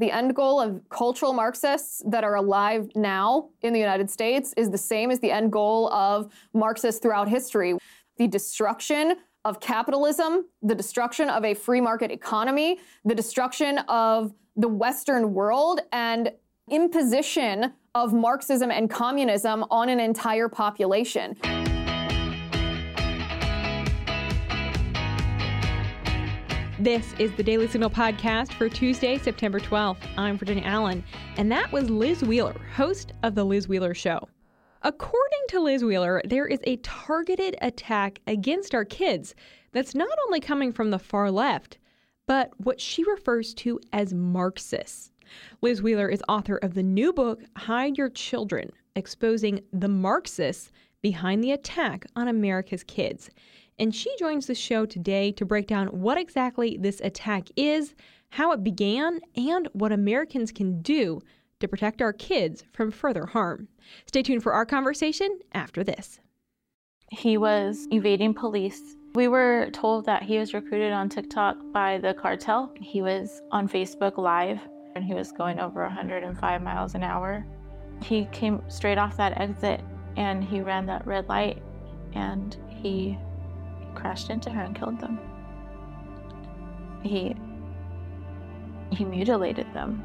the end goal of cultural Marxists that are alive now in the United States is the same as the end goal of Marxists throughout history the destruction of capitalism, the destruction of a free market economy, the destruction of the Western world, and imposition of Marxism and communism on an entire population. This is the Daily Signal podcast for Tuesday, September 12th. I'm Virginia Allen, and that was Liz Wheeler, host of The Liz Wheeler Show. According to Liz Wheeler, there is a targeted attack against our kids that's not only coming from the far left, but what she refers to as Marxists. Liz Wheeler is author of the new book, Hide Your Children Exposing the Marxists Behind the Attack on America's Kids. And she joins the show today to break down what exactly this attack is, how it began, and what Americans can do to protect our kids from further harm. Stay tuned for our conversation after this. He was evading police. We were told that he was recruited on TikTok by the cartel. He was on Facebook Live and he was going over 105 miles an hour. He came straight off that exit and he ran that red light and he crashed into her and killed them. He he mutilated them.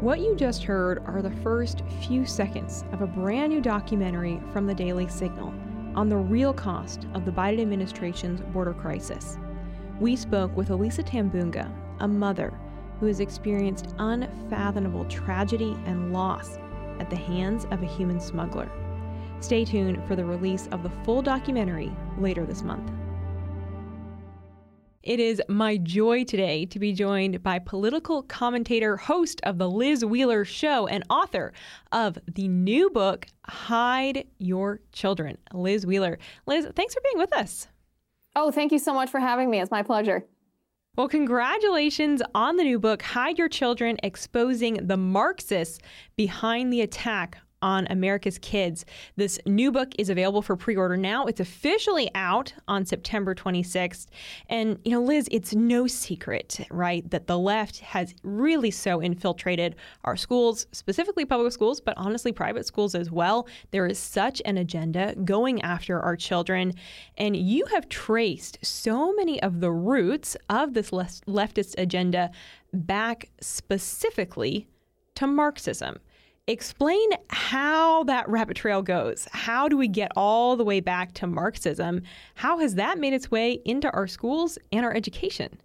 What you just heard are the first few seconds of a brand new documentary from the Daily Signal on the real cost of the Biden administration's border crisis. We spoke with Elisa Tambunga, a mother who has experienced unfathomable tragedy and loss at the hands of a human smuggler. Stay tuned for the release of the full documentary later this month. It is my joy today to be joined by political commentator, host of The Liz Wheeler Show, and author of the new book, Hide Your Children, Liz Wheeler. Liz, thanks for being with us. Oh, thank you so much for having me. It's my pleasure. Well, congratulations on the new book, Hide Your Children Exposing the Marxists Behind the Attack on America's Kids. This new book is available for pre order now. It's officially out on September 26th. And, you know, Liz, it's no secret, right, that the left has really so infiltrated our schools, specifically public schools, but honestly, private schools as well. There is such an agenda going after our children. And you have traced so many of the roots of this leftist agenda back specifically to Marxism. Explain how that rabbit trail goes. How do we get all the way back to Marxism? How has that made its way into our schools and our education?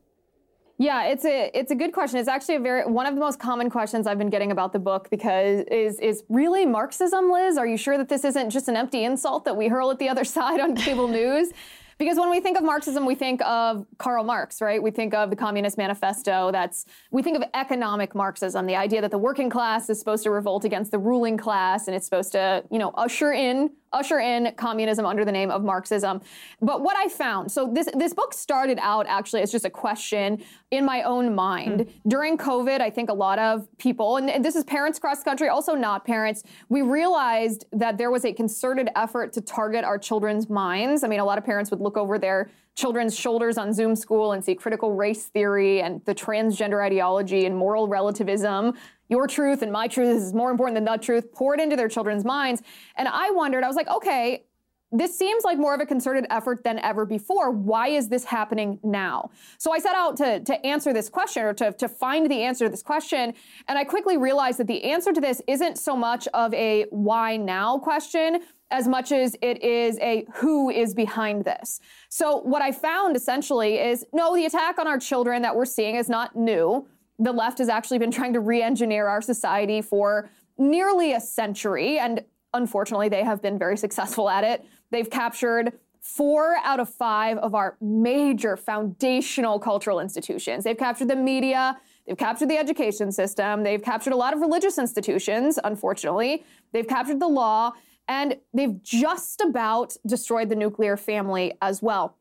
Yeah, it's a it's a good question. It's actually a very one of the most common questions I've been getting about the book because is is really Marxism, Liz? Are you sure that this isn't just an empty insult that we hurl at the other side on cable news? Because when we think of Marxism, we think of Karl Marx, right? We think of the Communist Manifesto. That's we think of economic Marxism, the idea that the working class is supposed to revolt against the ruling class and it's supposed to, you know, usher in usher in communism under the name of Marxism. But what I found, so this this book started out actually as just a question in my own mind. Mm. During COVID, I think a lot of people, and this is parents across the country, also not parents, we realized that there was a concerted effort to target our children's minds. I mean, a lot of parents would look over their children's shoulders on Zoom school and see critical race theory and the transgender ideology and moral relativism your truth and my truth is more important than the truth poured into their children's minds. And I wondered, I was like, okay, this seems like more of a concerted effort than ever before. Why is this happening now? So I set out to, to answer this question or to, to find the answer to this question. And I quickly realized that the answer to this isn't so much of a why now question as much as it is a who is behind this. So what I found essentially is no, the attack on our children that we're seeing is not new the left has actually been trying to re engineer our society for nearly a century. And unfortunately, they have been very successful at it. They've captured four out of five of our major foundational cultural institutions. They've captured the media, they've captured the education system, they've captured a lot of religious institutions, unfortunately, they've captured the law, and they've just about destroyed the nuclear family as well.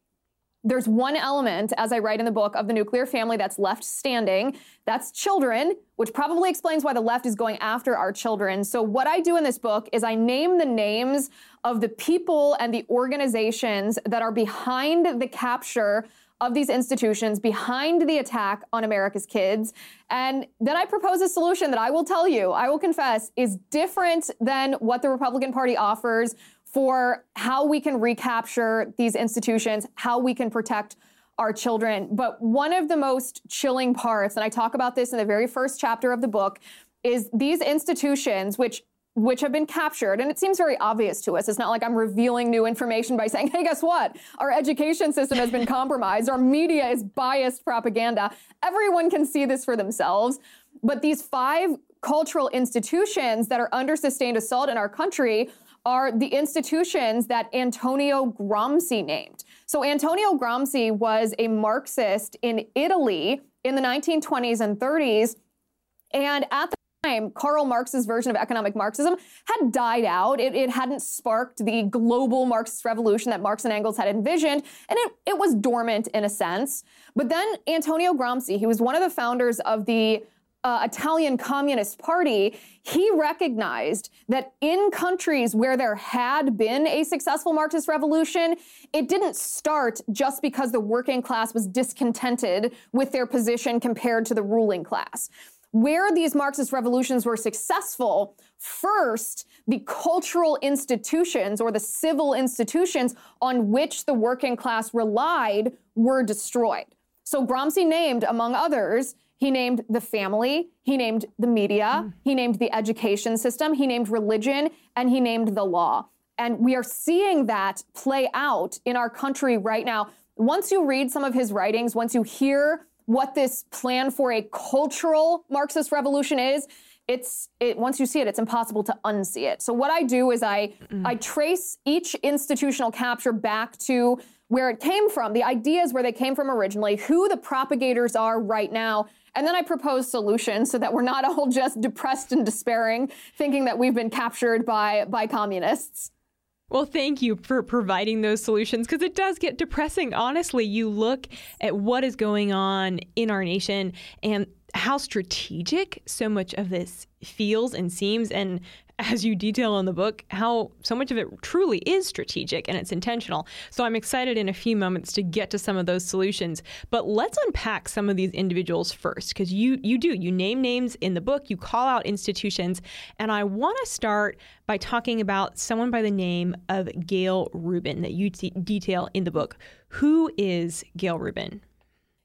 There's one element, as I write in the book, of the nuclear family that's left standing. That's children, which probably explains why the left is going after our children. So, what I do in this book is I name the names of the people and the organizations that are behind the capture of these institutions behind the attack on America's kids. And then I propose a solution that I will tell you, I will confess, is different than what the Republican Party offers for how we can recapture these institutions, how we can protect our children. But one of the most chilling parts, and I talk about this in the very first chapter of the book, is these institutions, which which have been captured. And it seems very obvious to us. It's not like I'm revealing new information by saying, hey, guess what? Our education system has been compromised. Our media is biased propaganda. Everyone can see this for themselves. But these five cultural institutions that are under sustained assault in our country are the institutions that Antonio Gramsci named. So Antonio Gramsci was a Marxist in Italy in the 1920s and 30s. And at the time, Karl Marx's version of economic Marxism had died out. It, it, hadn't sparked the global Marxist revolution that Marx and Engels had envisioned, and it, it was dormant in a sense. But then Antonio Gramsci, he was one of the founders of the uh, Italian Communist Party, he recognized that in countries where there had been a successful Marxist revolution, it didn't start just because the working class was discontented with their position compared to the ruling class. Where these Marxist revolutions were successful, first, the cultural institutions or the civil institutions on which the working class relied were destroyed. So Gramsci named, among others, he named the family, he named the media, mm. he named the education system, he named religion, and he named the law. And we are seeing that play out in our country right now. Once you read some of his writings, once you hear what this plan for a cultural Marxist revolution is, it's it once you see it, it's impossible to unsee it. So what I do is I mm. I trace each institutional capture back to where it came from, the ideas where they came from originally, who the propagators are right now, and then I propose solutions so that we're not all just depressed and despairing, thinking that we've been captured by, by communists. Well, thank you for providing those solutions because it does get depressing. Honestly, you look at what is going on in our nation and how strategic so much of this feels and seems, and as you detail in the book, how so much of it truly is strategic and it's intentional. So I'm excited in a few moments to get to some of those solutions. But let's unpack some of these individuals first, because you you do you name names in the book, you call out institutions, and I want to start by talking about someone by the name of Gayle Rubin that you t- detail in the book. Who is Gayle Rubin?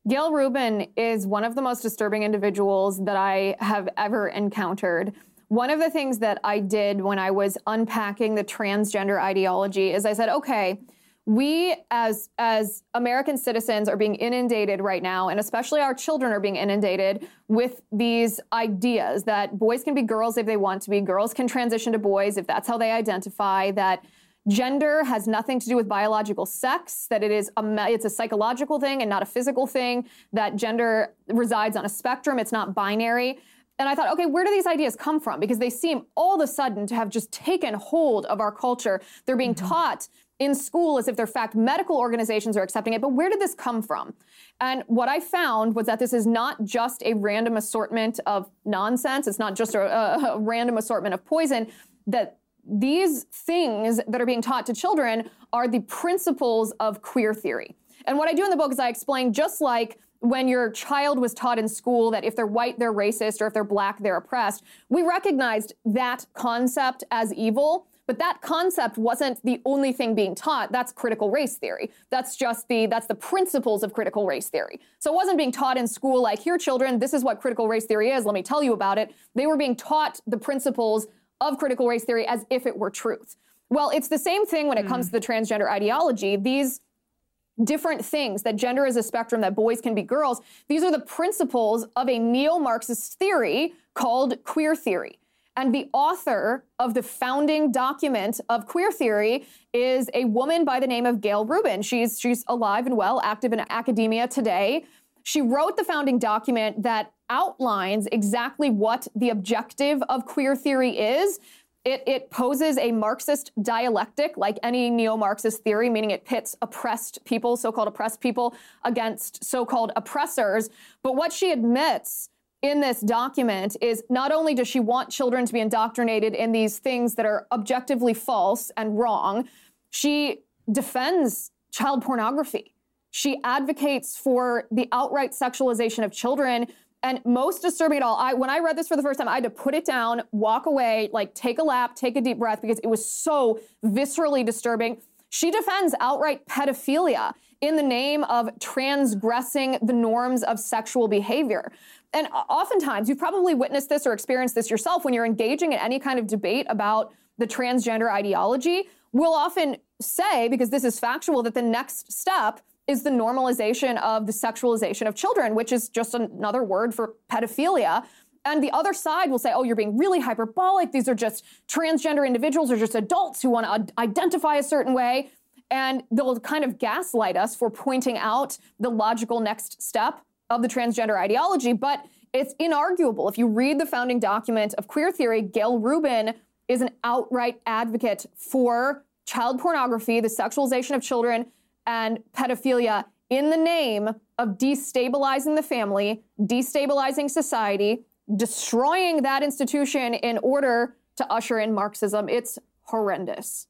Gayle Rubin is one of the most disturbing individuals that I have ever encountered. One of the things that I did when I was unpacking the transgender ideology is I said, okay, we as as American citizens are being inundated right now, and especially our children are being inundated with these ideas that boys can be girls if they want to be, girls can transition to boys if that's how they identify, that gender has nothing to do with biological sex that it is a it's a psychological thing and not a physical thing that gender resides on a spectrum it's not binary and I thought, okay, where do these ideas come from? Because they seem all of a sudden to have just taken hold of our culture. They're being mm-hmm. taught in school as if they're fact. Medical organizations are accepting it. But where did this come from? And what I found was that this is not just a random assortment of nonsense. It's not just a, a, a random assortment of poison. That these things that are being taught to children are the principles of queer theory. And what I do in the book is I explain just like when your child was taught in school that if they're white, they're racist, or if they're black, they're oppressed, we recognized that concept as evil. But that concept wasn't the only thing being taught. That's critical race theory. That's just the that's the principles of critical race theory. So it wasn't being taught in school like, here, children, this is what critical race theory is. Let me tell you about it. They were being taught the principles of critical race theory as if it were truth. Well, it's the same thing when it mm. comes to the transgender ideology. These different things that gender is a spectrum that boys can be girls these are the principles of a neo-marxist theory called queer theory and the author of the founding document of queer theory is a woman by the name of Gayle Rubin. She's, she's alive and well, active in academia today. She wrote the founding document that outlines exactly what the objective of queer theory is, it, it poses a Marxist dialectic, like any neo Marxist theory, meaning it pits oppressed people, so called oppressed people, against so called oppressors. But what she admits in this document is not only does she want children to be indoctrinated in these things that are objectively false and wrong, she defends child pornography. She advocates for the outright sexualization of children. And most disturbing at all, I when I read this for the first time, I had to put it down, walk away, like take a lap, take a deep breath because it was so viscerally disturbing. She defends outright pedophilia in the name of transgressing the norms of sexual behavior. And oftentimes, you've probably witnessed this or experienced this yourself when you're engaging in any kind of debate about the transgender ideology. We'll often say, because this is factual, that the next step is the normalization of the sexualization of children, which is just another word for pedophilia. And the other side will say, oh, you're being really hyperbolic. These are just transgender individuals or just adults who want to identify a certain way. And they'll kind of gaslight us for pointing out the logical next step of the transgender ideology. But it's inarguable. If you read the founding document of queer theory, Gayle Rubin is an outright advocate for child pornography, the sexualization of children, and pedophilia in the name of destabilizing the family, destabilizing society, destroying that institution in order to usher in Marxism. It's horrendous.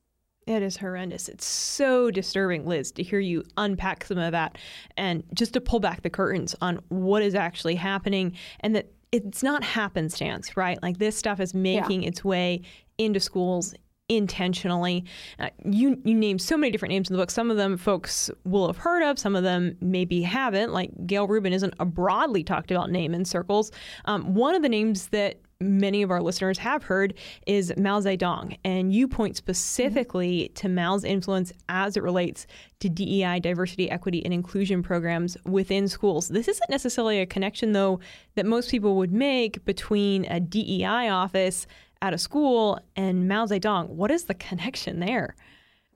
It is horrendous. It's so disturbing, Liz, to hear you unpack some of that and just to pull back the curtains on what is actually happening and that it's not happenstance, right? Like this stuff is making yeah. its way into schools, intentionally. Uh, you you name so many different names in the book. Some of them folks will have heard of. Some of them maybe haven't. Like Gayle Rubin isn't a broadly talked about name in circles. Um, one of the names that many of our listeners have heard is Mao Zedong, and you point specifically to Mao's influence as it relates to DEI, diversity, equity, and inclusion programs within schools. This isn't necessarily a connection, though, that most people would make between a DEI office at of school and Mao Zedong. What is the connection there?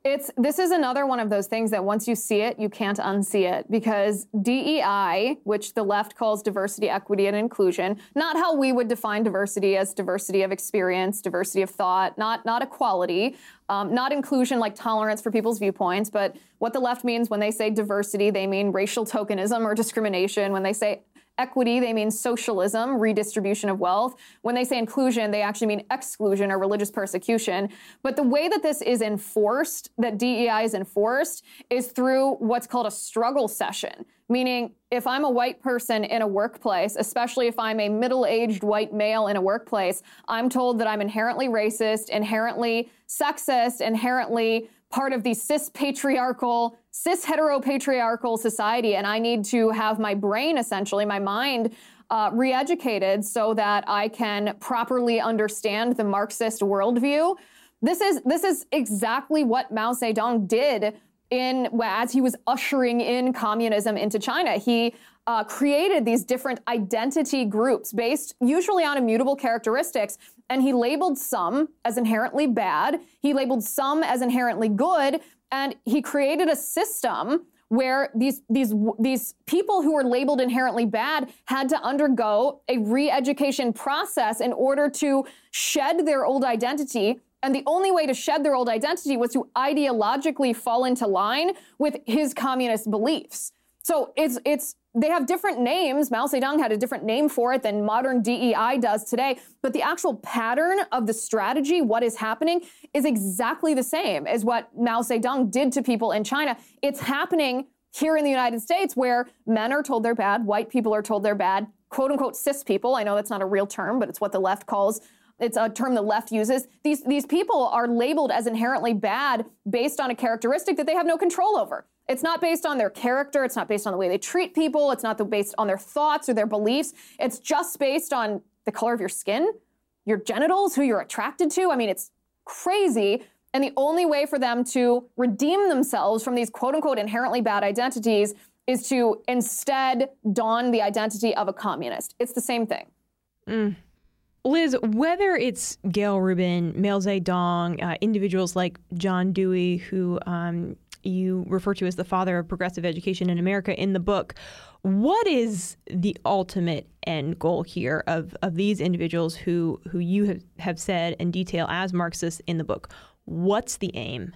It's this is another one of those things that once you see it, you can't unsee it because DEI, which the left calls diversity, equity, and inclusion, not how we would define diversity as diversity of experience, diversity of thought, not not equality, um, not inclusion like tolerance for people's viewpoints, but what the left means when they say diversity, they mean racial tokenism or discrimination. When they say equity, they mean socialism, redistribution of wealth. When they say inclusion, they actually mean exclusion or religious persecution. But the way that this is enforced, that DEI is enforced, is through what's called a struggle session. Meaning, if I'm a white person in a workplace, especially if I'm a middle aged white male in a workplace, I'm told that I'm inherently racist, inherently sexist, inherently part of the cis patriarchal, cis heteropatriarchal society. And I need to have my brain, essentially, my mind, uh, re educated so that I can properly understand the Marxist worldview. This is, this is exactly what Mao Zedong did in as he was ushering in communism into China. He uh, created these different identity groups based usually on immutable characteristics and he labeled some as inherently bad, he labeled some as inherently good, and he created a system where these these these people who were labeled inherently bad had to undergo a re-education process in order to shed their old identity. And the only way to shed their old identity was to ideologically fall into line with his communist beliefs so it's it's they have different names. Mao Zedong had a different name for it than modern DEI does today, but the actual pattern of the strategy, what is happening, is exactly the same as what Mao Zedong did to people in China. It's happening here in the United States where men are told they're bad, white people are told they're bad, quote unquote cis people. I know that's not a real term, but it's what the left calls it's a term the left uses. These, these people are labeled as inherently bad based on a characteristic that they have no control over. It's not based on their character. It's not based on the way they treat people. It's not based on their thoughts or their beliefs. It's just based on the color of your skin, your genitals, who you're attracted to. I mean, it's crazy. And the only way for them to redeem themselves from these quote unquote inherently bad identities is to instead don the identity of a communist. It's the same thing. Mm. Liz, whether it's Gayle Rubin, Mao Zedong, uh, individuals like John Dewey, who um, you refer to as the father of progressive education in America in the book. What is the ultimate end goal here of, of these individuals who, who you have, have said in detail as Marxists in the book? What's the aim?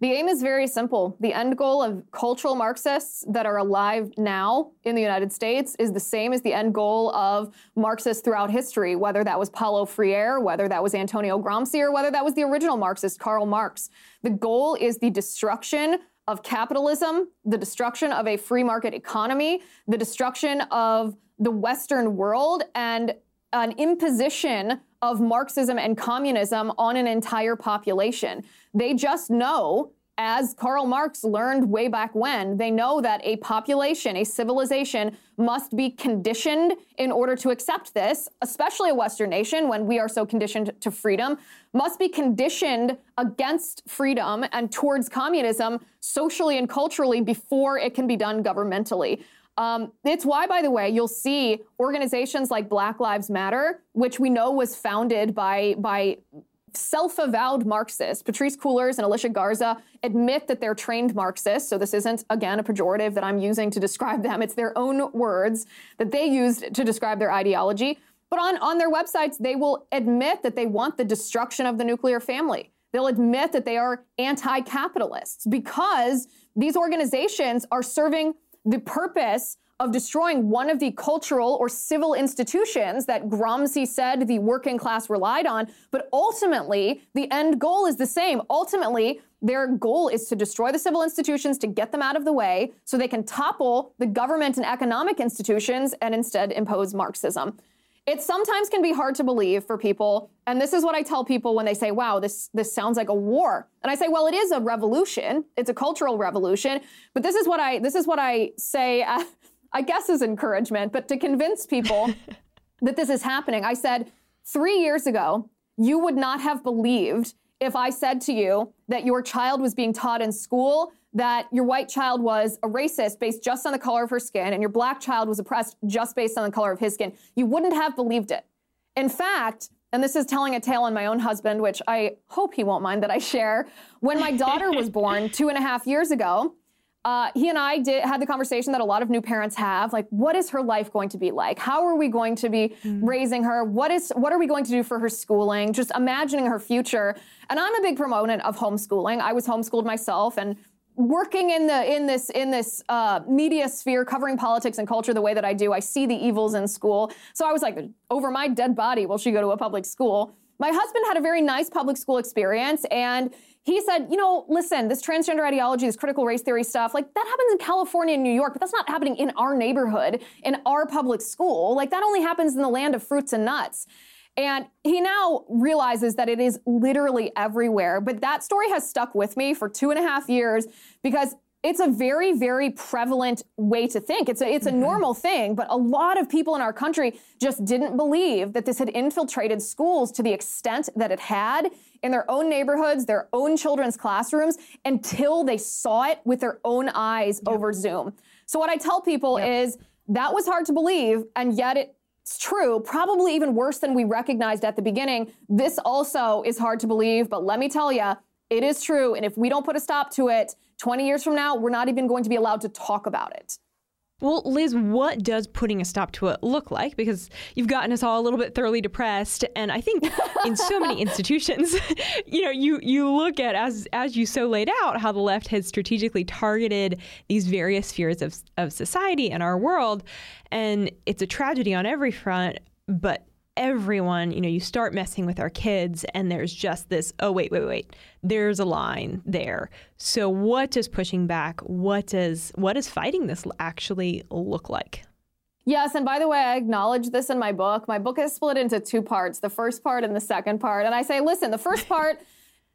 The aim is very simple. The end goal of cultural Marxists that are alive now in the United States is the same as the end goal of Marxists throughout history, whether that was Paulo Freire, whether that was Antonio Gramsci, or whether that was the original Marxist, Karl Marx. The goal is the destruction of capitalism, the destruction of a free market economy, the destruction of the Western world, and an imposition of Marxism and communism on an entire population. They just know as Karl Marx learned way back when, they know that a population, a civilization, must be conditioned in order to accept this, especially a Western nation when we are so conditioned to freedom, must be conditioned against freedom and towards communism socially and culturally before it can be done governmentally. Um, it's why, by the way, you'll see organizations like Black Lives Matter, which we know was founded by by self-avowed Marxists, Patrisse Cullors and Alicia Garza, admit that they're trained Marxists. So this isn't, again, a pejorative that I'm using to describe them. It's their own words that they used to describe their ideology. But on, on their websites, they will admit that they want the destruction of the nuclear family. They'll admit that they are anti-capitalists because these organizations are serving the purpose of destroying one of the cultural or civil institutions that Gramsci said the working class relied on. But ultimately, the end goal is the same. Ultimately, their goal is to destroy the civil institutions to get them out of the way so they can topple the government and economic institutions and instead impose Marxism. It sometimes can be hard to believe for people, and this is what I tell people when they say, "Wow, this this sounds like a war." And I say, "Well, it is a revolution. It's a cultural revolution." But this is what I this is what I say uh, I guess is encouragement, but to convince people that this is happening, I said, three years ago, you would not have believed if I said to you that your child was being taught in school that your white child was a racist based just on the color of her skin and your black child was oppressed just based on the color of his skin. You wouldn't have believed it. In fact, and this is telling a tale on my own husband, which I hope he won't mind that I share. When my daughter was born two and a half years ago, uh, he and I did had the conversation that a lot of new parents have. Like, what is her life going to be like? How are we going to be mm. raising her? What is what are we going to do for her schooling? Just imagining her future. And I'm a big proponent of homeschooling. I was homeschooled myself, and working in the in this in this uh, media sphere, covering politics and culture the way that I do, I see the evils in school. So I was like, over my dead body, will she go to a public school? My husband had a very nice public school experience, and he said, you know, listen, this transgender ideology, this critical race theory stuff, like that happens in California and New York, but that's not happening in our neighborhood, in our public school. Like that only happens in the land of fruits and nuts. And he now realizes that it is literally everywhere. But that story has stuck with me for two and a half years because it's a very, very prevalent way to think. It's a, it's a mm-hmm. normal thing, but a lot of people in our country just didn't believe that this had infiltrated schools to the extent that it had in their own neighborhoods, their own children's classrooms, until they saw it with their own eyes yep. over Zoom. So what I tell people yep. is that was hard to believe, and yet it's true, probably even worse than we recognized at the beginning. This also is hard to believe, but let me tell you, it is true. And if we don't put a stop to it, 20 years from now, we're not even going to be allowed to talk about it. Well, Liz, what does putting a stop to it look like? Because you've gotten us all a little bit thoroughly depressed, and I think in so many institutions, you know, you you look at as as you so laid out how the left has strategically targeted these various spheres of of society and our world, and it's a tragedy on every front. But everyone, you know, you start messing with our kids and there's just this, oh, wait, wait, wait, there's a line there. So what does pushing back, what does, what does fighting this actually look like? Yes, and by the way, I acknowledge this in my book. My book is split into two parts, the first part and the second part. And I say, listen, the first part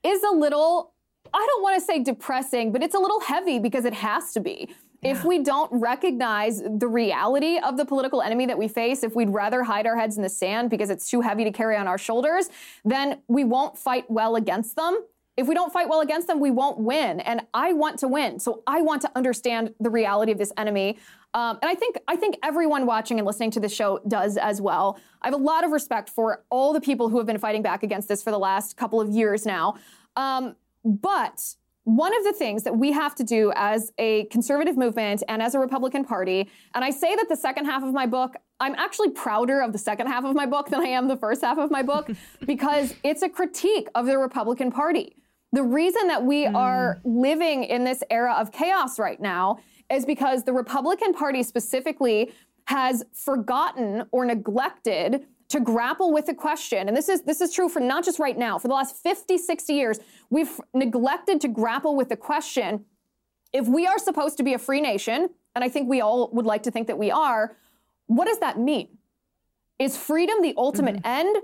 is a little I don't want to say depressing, but it's a little heavy because it has to be. If we don't recognize the reality of the political enemy that we face, if we'd rather hide our heads in the sand because it's too heavy to carry on our shoulders, then we won't fight well against them. If we don't fight well against them, we won't win. And I want to win. So I want to understand the reality of this enemy. Um, and I think I think everyone watching and listening to this show does as well. I have a lot of respect for all the people who have been fighting back against this for the last couple of years now. Um, but one of the things that we have to do as a conservative movement and as a Republican Party, and I say that the second half of my book, I'm actually prouder of the second half of my book than I am the first half of my book because it's a critique of the Republican Party. The reason that we mm. are living in this era of chaos right now is because the Republican Party specifically has forgotten or neglected to grapple with the question, and this is this is true for not just right now, for the last 50, 60 years, we've neglected to grapple with the question If we are supposed to be a free nation, and I think we all would like to think that we are, what does that mean? Is freedom the ultimate mm-hmm. end,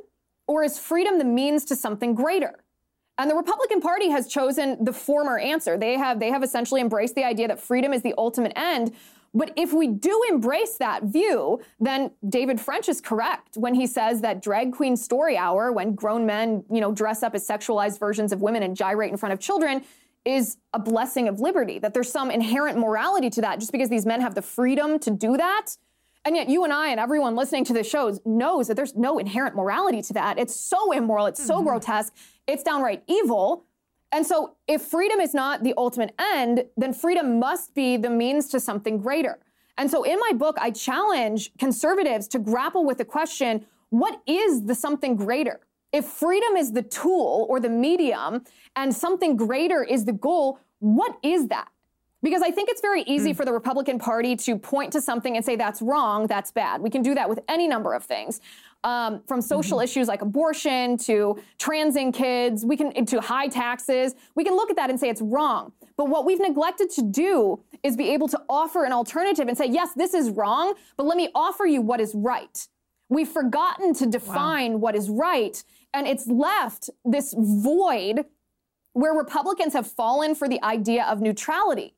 or is freedom the means to something greater? And the Republican Party has chosen the former answer. They have they have essentially embraced the idea that freedom is the ultimate end. But if we do embrace that view, then David French is correct when he says that drag queen story hour, when grown men, you know, dress up as sexualized versions of women and gyrate in front of children, is a blessing of liberty. That there's some inherent morality to that, just because these men have the freedom to do that. And yet, you and I and everyone listening to this show knows that there's no inherent morality to that. It's so immoral. It's so mm-hmm. grotesque. It's downright evil. And so, if freedom is not the ultimate end, then freedom must be the means to something greater. And so, in my book, I challenge conservatives to grapple with the question what is the something greater? If freedom is the tool or the medium and something greater is the goal, what is that? Because I think it's very easy mm. for the Republican Party to point to something and say that's wrong, that's bad. We can do that with any number of things um, from social mm-hmm. issues like abortion to transing kids, we can to high taxes. We can look at that and say it's wrong. But what we've neglected to do is be able to offer an alternative and say, yes, this is wrong, but let me offer you what is right. We've forgotten to define wow. what is right, and it's left this void where Republicans have fallen for the idea of neutrality.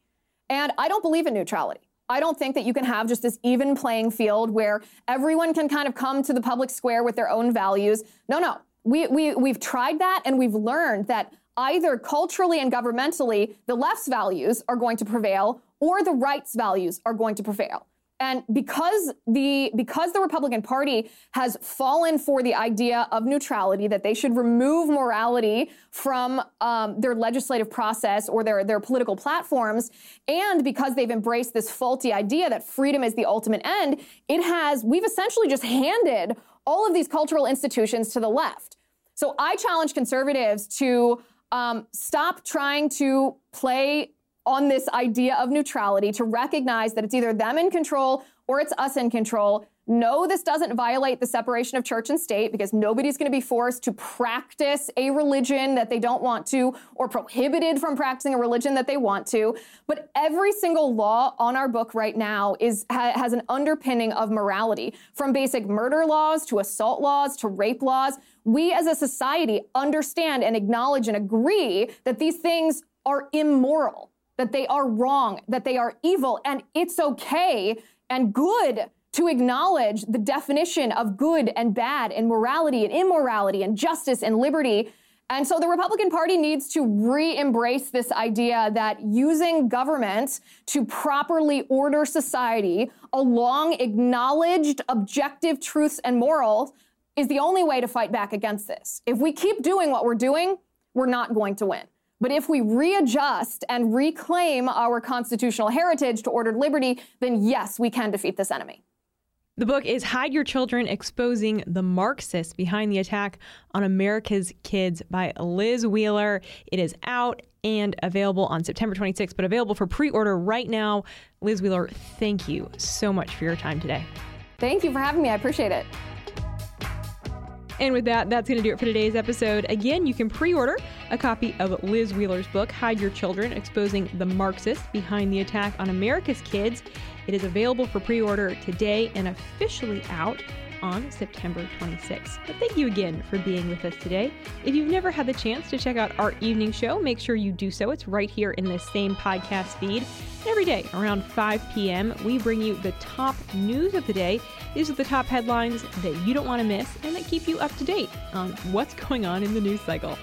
And I don't believe in neutrality. I don't think that you can have just this even playing field where everyone can kind of come to the public square with their own values. No, no. We, we, we've tried that and we've learned that either culturally and governmentally, the left's values are going to prevail or the right's values are going to prevail. And because the because the Republican Party has fallen for the idea of neutrality, that they should remove morality from um, their legislative process or their their political platforms, and because they've embraced this faulty idea that freedom is the ultimate end, it has we've essentially just handed all of these cultural institutions to the left. So I challenge conservatives to um, stop trying to play on this idea of neutrality to recognize that it's either them in control or it's us in control. No, this doesn't violate the separation of church and state because nobody's going to be forced to practice a religion that they don't want to or prohibited from practicing a religion that they want to. But every single law on our book right now is ha, has an underpinning of morality, from basic murder laws to assault laws to rape laws. We as a society understand and acknowledge and agree that these things are immoral that they are wrong, that they are evil, and it's okay and good to acknowledge the definition of good and bad and morality and immorality and justice and liberty. And so the Republican Party needs to re embrace this idea that using government to properly order society along acknowledged objective truths and morals is the only way to fight back against this. If we keep doing what we're doing, we're not going to win. But if we readjust and reclaim our constitutional heritage to ordered liberty, then yes, we can defeat this enemy. The book is Hide Your Children Exposing the Marxists Behind the Attack on America's Kids by Liz Wheeler. It is out and available on September 26th, but available for pre order right now. Liz Wheeler, thank you so much for your time today. Thank you for having me. I appreciate it. And with that, that's going to do it for today's episode. Again, you can pre order a copy of Liz Wheeler's book, Hide Your Children Exposing the Marxists Behind the Attack on America's Kids. It is available for pre order today and officially out on September 26th. But thank you again for being with us today. If you've never had the chance to check out our evening show, make sure you do so. It's right here in this same podcast feed. And every day around 5 p.m., we bring you the top news of the day. These are the top headlines that you don't want to miss and that keep you up to date on what's going on in the news cycle.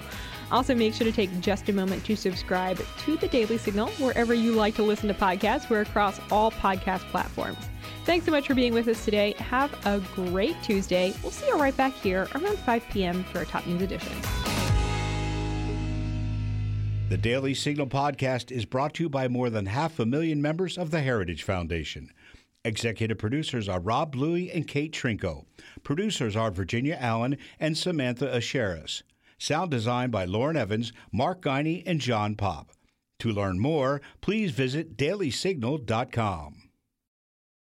Also, make sure to take just a moment to subscribe to the Daily Signal wherever you like to listen to podcasts. We're across all podcast platforms. Thanks so much for being with us today. Have a great Tuesday. We'll see you right back here around 5 p.m. for our top news edition. The Daily Signal podcast is brought to you by more than half a million members of the Heritage Foundation. Executive producers are Rob Bluey and Kate Trinko. Producers are Virginia Allen and Samantha Aschieris. Sound design by Lauren Evans, Mark Guiney, and John Popp. To learn more, please visit dailysignal.com.